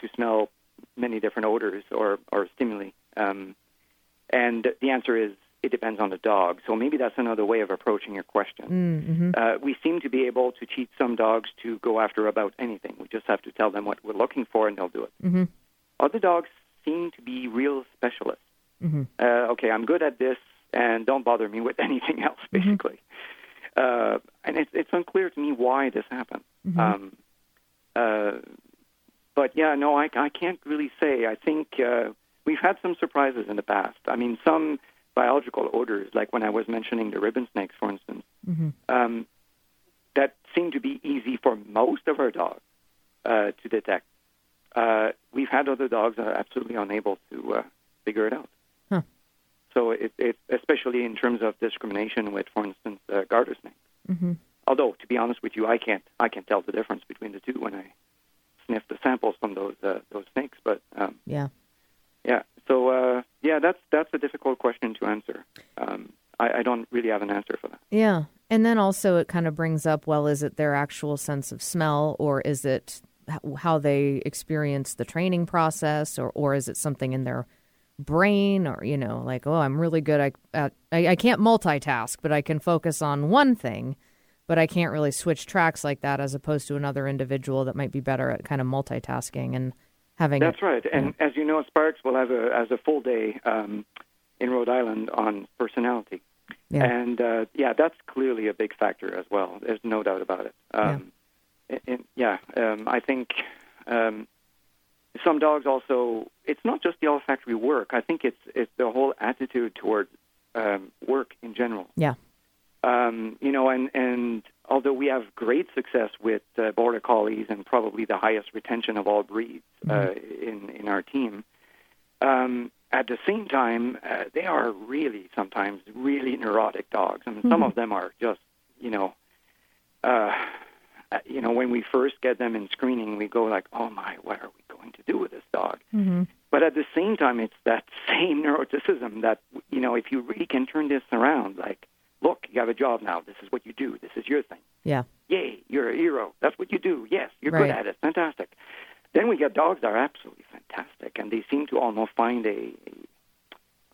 to smell many different odors or or stimuli? Um, and the answer is it depends on the dog. So maybe that's another way of approaching your question. mm-hmm. Uh, we seem to be able to teach some dogs to go after about anything. We just have to tell them what we're looking for, and they'll do it. Mhm. Other dogs seem to be real specialists. Mhm. Uh, okay, I'm good at this, and don't bother me with anything else, basically. Uh, and it's, it's unclear to me why this happened. Um, uh, but yeah, no, I, I can't really say. I think uh, we've had some surprises in the past. I mean, some biological odors, like when I was mentioning the ribbon snakes, for instance, um, that seem to be easy for most of our dogs uh, to detect. Uh, we've had other dogs that are absolutely unable to uh, figure it out. So it, it, especially in terms of discrimination with, for instance, uh, garter snakes. Mm-hmm. Although, to be honest with you, I can't I can't tell the difference between the two when I sniff the samples from those uh, those snakes. But um, yeah yeah, so uh, yeah, that's that's a difficult question to answer. Um, I, I don't really have an answer for that. Yeah. And then also it kind of brings up well, is it their actual sense of smell or is it how they experience the training process or, or is it something in their brain or you know like oh i'm really good at, at I, I can't multitask but i can focus on one thing but i can't really switch tracks like that as opposed to another individual that might be better at kind of multitasking and having That's right. And as you know, SPARCS will have a as a full day um, in Rhode Island on personality. Yeah. And uh, yeah, that's clearly a big factor as well. There's no doubt about it. Um, and- and, yeah, um, I think um, some dogs also. It's not just the olfactory work. I think it's it's the whole attitude toward um, work in general. yeah Um, you know, and and although we have great success with uh, border collies and probably the highest retention of all breeds uh, in in our team, um, at the same time, uh, they are really sometimes really neurotic dogs. I mean, some of them are just you know, uh, you know, when we first get them in screening, we go like, oh my, what are we going to do with this dog? mm-hmm. But at the same time, it's that same neuroticism that, you know, if you really can turn this around, like, look, you have a job now. This is what you do. This is your thing. yeah Yay, you're a hero. That's what you do. Yes, you're Right. good at it. Fantastic. Then we get dogs that are absolutely fantastic, and they seem to almost find a,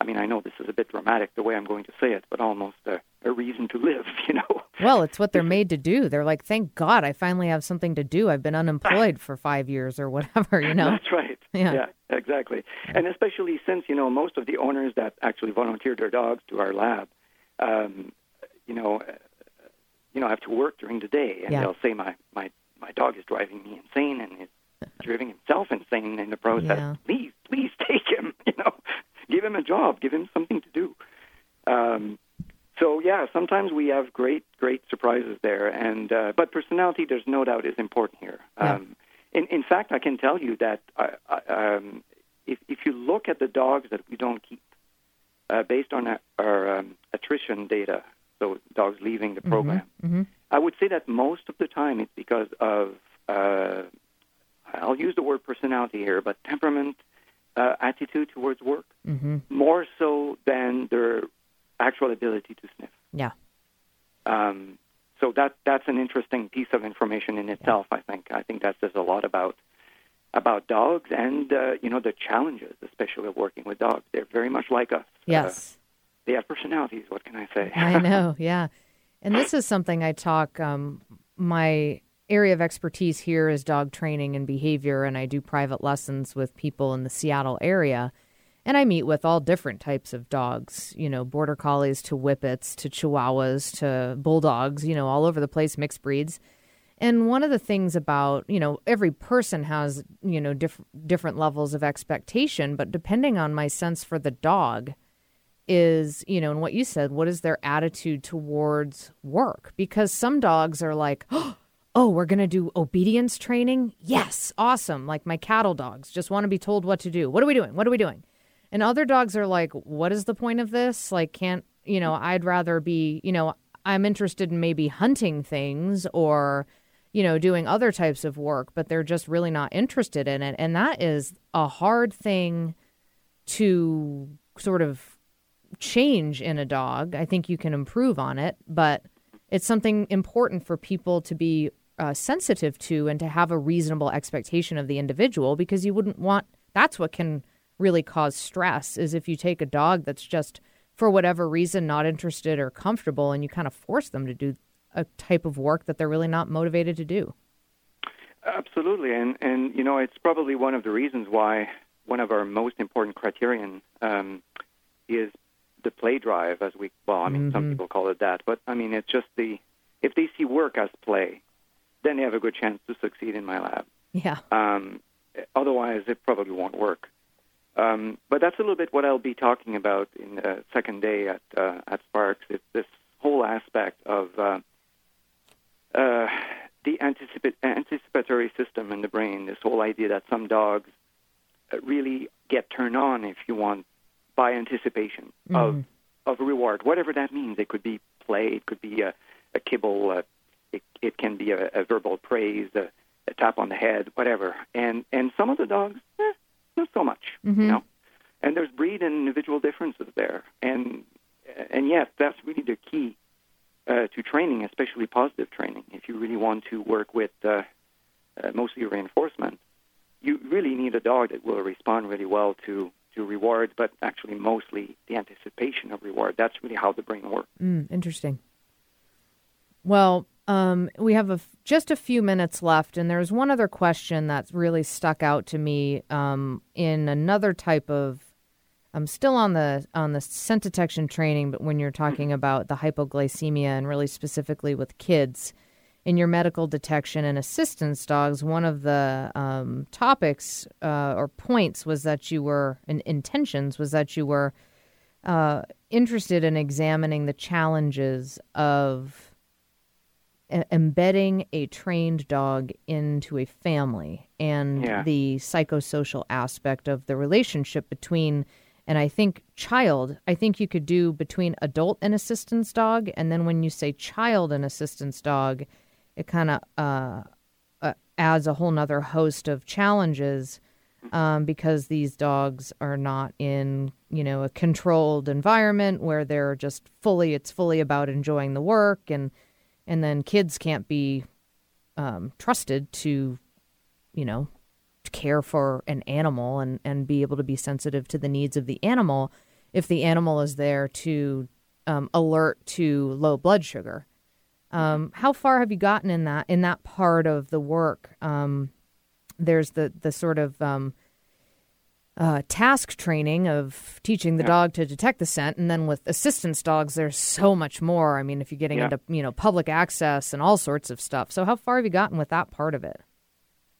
mean, I know this is a bit dramatic the way I'm going to say it, but almost a, a reason to live, you know? well it's what they're made to do they're like thank god i finally have something to do i've been unemployed for five years or whatever you know That's right. Yeah. exactly. And especially since, you know, most of the owners that actually volunteer their dogs to our lab, um, you know, uh, you know, I have to work during the day, and Yeah. they'll say, "My my my dog is driving me insane, and is driving himself insane in the process. Yeah. Please, please take him. You know, give him a job, give him something to do." Um, so yeah, sometimes we have great, great surprises there, and uh, but personality, there's no doubt, is important here. Yeah. Um, in, in fact, I can tell you that uh, uh, um, if if you look at the dogs that we don't keep, uh, based on our, our um, attrition data, so dogs leaving the program, hmm I would say that most of the time it's because of uh, I'll use the word personality here, but temperament, uh, attitude towards work, hmm more so than their actual ability to sniff. yeah Um, so that that's an interesting piece of information in itself. I think I think that says a lot about about dogs and uh, you know the challenges, especially of working with dogs. They're very much like us. Uh, yes they have personalities. What can I say? I know, yeah. And this is something I talk. Um, my area of expertise here is dog training and behavior, and I do private lessons with people in the Seattle area. And I meet with all different types of dogs, you know, border collies to whippets to chihuahuas to bulldogs, you know, all over the place, mixed breeds. And one of the things about, you know, every person has, you know, diff- different levels of expectation, but depending on my sense for the dog, is, you know, and what you said, what is their attitude towards work? Because some dogs are like, oh, Oh, we're going to do obedience training? Yes, awesome. Like my cattle dogs just want to be told what to do. What are we doing? What are we doing? And other dogs are like, what is the point of this? Like, can't, you know, I'd rather be, you know, I'm interested in maybe hunting things or, you know, doing other types of work, but they're just really not interested in it. And that is a hard thing to sort of change in a dog. I think you can improve on it, but it's something important for people to be uh, sensitive to and to have a reasonable expectation of the individual because you wouldn't want that's what can really cause stress is if you take a dog that's just for whatever reason not interested or comfortable and you kind of force them to do a type of work that they're really not motivated to do. Absolutely, and and you know it's probably one of the reasons why one of our most important criterion um, is the play drive, as we well, I mean some people call it that, but I mean it's just the if they see work as play, then they have a good chance to succeed in my lab. Yeah. Um, otherwise, it probably won't work. Um, but that's a little bit what I'll be talking about in the second day at uh, at SPARCS. It's this whole aspect of uh, uh, the anticipa- anticipatory system in the brain. This whole idea that some dogs uh, really get turned on, if you want, by anticipation of of reward, whatever that means. It could be play, it could be a, a kibble, uh, it, it can be a, a verbal praise, a, a tap on the head, whatever. And and some of the dogs, eh, not so much, you know. And there's breed and individual differences there, and and yet that's really the key uh, to training, especially positive training. If you really want to work with uh, uh, mostly reinforcement, you really need a dog that will respond really well to to reward, but actually mostly the anticipation of reward. That's really how the brain works. Mm, interesting. Well, um, we have just a few minutes left, and there's one other question that really stuck out to me um, in another type of. I'm still on the on the scent detection training, but when you're talking about the hypoglycemia and really specifically with kids, in your medical detection and assistance dogs, one of the um, topics uh, or points was that you were, and intentions was that you were uh, interested in examining the challenges of embedding a trained dog into a family and Yeah. the psychosocial aspect of the relationship between and I think child, I think you could do between adult and assistance dog. And then when you say child and assistance dog, it kind of uh, uh, adds a whole nother host of challenges um, because these dogs are not in, you know, a controlled environment where they're just fully, it's fully about enjoying the work. And, and then kids can't be um, trusted to, you know, care for an animal and, and be able to be sensitive to the needs of the animal if the animal is there to um, alert to low blood sugar. Um, how far have you gotten in that in that part of the work? Um, there's the the sort of um, uh, task training of teaching the dog to detect the scent, and then with assistance dogs, there's so much more. I mean, if you're getting Yeah. into you know public access and all sorts of stuff. So how far have you gotten with that part of it?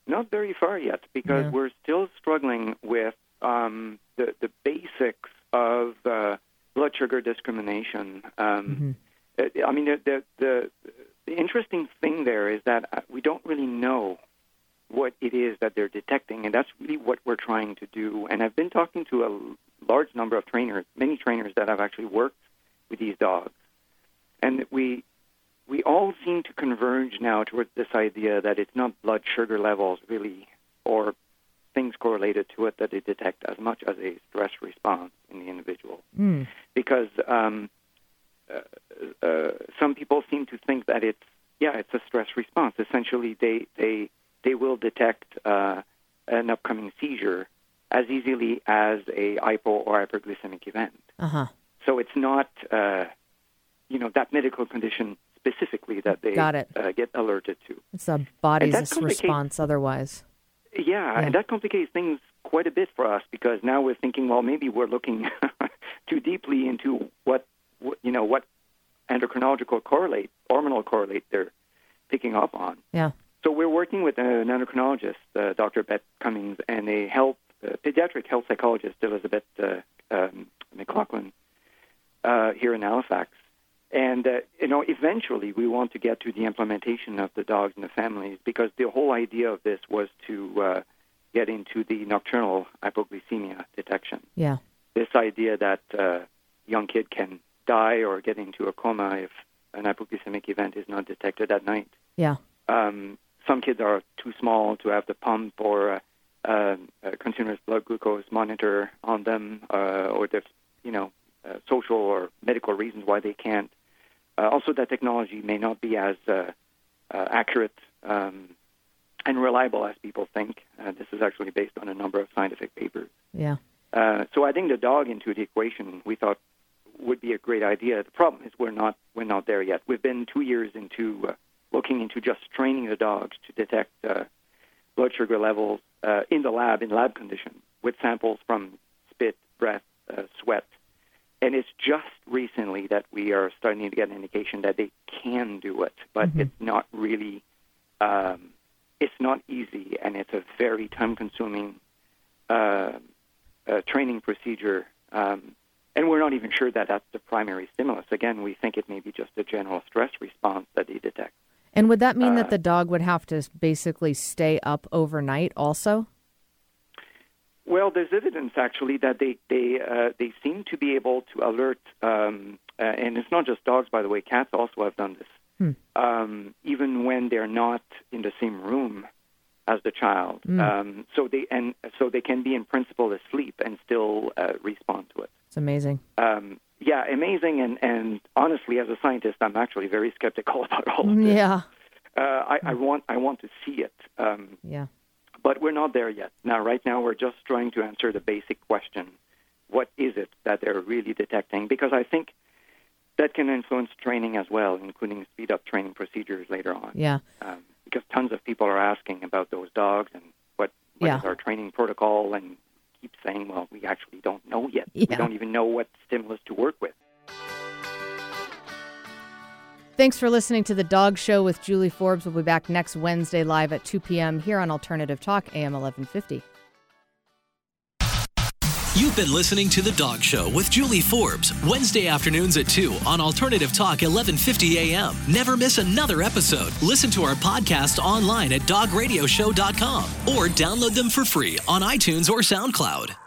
Not very far yet, because Yeah. we're still struggling with um, the the basics of uh, blood sugar discrimination. Um, uh, I mean, the, the the the interesting thing there is that uh, we don't really know what it is that they're detecting, and that's really what we're trying to do. And I've been talking to a large number of trainers, many trainers that have actually worked with these dogs, and we we all seem to converge now towards this idea that it's not blood sugar levels really or things correlated to it that they detect as much as a stress response in the individual. Mm. Because um, uh, uh, some people seem to think that it's yeah, it's a stress response. Essentially, they they they will detect uh, an upcoming seizure as easily as a hypo or hyperglycemic event. Uh huh. So it's not, uh, you know, that medical condition specifically that they Got it. Uh, get alerted to. It's a body's response otherwise. Yeah, Yeah. and that complicates things quite a bit for us because now we're thinking, well, maybe we're looking too deeply into what, what you know what endocrinological correlate, hormonal correlate they're picking up on. Yeah. So we're working with an endocrinologist, uh, Dr. Beth Cummings, and a health uh, pediatric health psychologist, Elizabeth uh, um, McLaughlin, uh, here in Halifax. And uh, you know, eventually, we want to get to the implementation of the dogs in the families because the whole idea of this was to uh, get into the nocturnal hypoglycemia detection. Yeah. This idea that uh, young kid can die or get into a coma if an hypoglycemic event is not detected at night Yeah. um, some kids are too small to have the pump or uh, uh, a continuous blood glucose monitor on them, uh, or there's you know uh, social or medical reasons why they can't. Uh, also, that technology may not be as uh, uh, accurate um, and reliable as people think. Uh, this is actually based on a number of scientific papers. Yeah. Uh, so adding the dog into the equation, we thought would be a great idea. The problem is we're not we're not there yet. We've been two years into uh, looking into just training the dogs to detect uh, blood sugar levels uh, in the lab in lab conditions with samples from spit, breath, uh, sweat, and it's just recently that we are starting to get an indication that they can do it, but it's not really. Um, it's not easy, and it's a very time-consuming uh, uh, training procedure. Um, and we're not even sure that that's the primary stimulus. Again, we think it may be just a general stress response that they detect. And would that mean that Uh, the dog would have to basically stay up overnight also? Well, there's evidence actually that they they uh, they seem to be able to alert, um, uh, and it's not just dogs, by the way. Cats also have done this, Hmm. um, even when they're not in the same room as the child. Hmm. Um, so they and so they can be in principle asleep and still uh, respond to it. It's amazing. um, yeah, amazing. And, and honestly, as a scientist, I'm actually very skeptical about all of this. Yeah. Uh, I, I want I want to see it, um, Yeah. but we're not there yet. Now, right now, we're just trying to answer the basic question: what is it that they're really detecting? Because I think that can influence training as well, including speed up training procedures later on. Yeah. Um, because tons of people are asking about those dogs and what, what Yeah. is our training protocol, and keep saying, well, we actually don't know yet. We don't even know what stimulus to work with. Thanks for listening to The Dog Show with Julie Forbes. We'll be back next Wednesday live at 2 p.m. here on Alternative Talk, AM 1150. You've been listening to The Dog Show with Julie Forbes, Wednesday afternoons at 2 on Alternative Talk 1150 AM. Never miss another episode. Listen to our podcast online at dogradioshow.com or download them for free on iTunes or SoundCloud.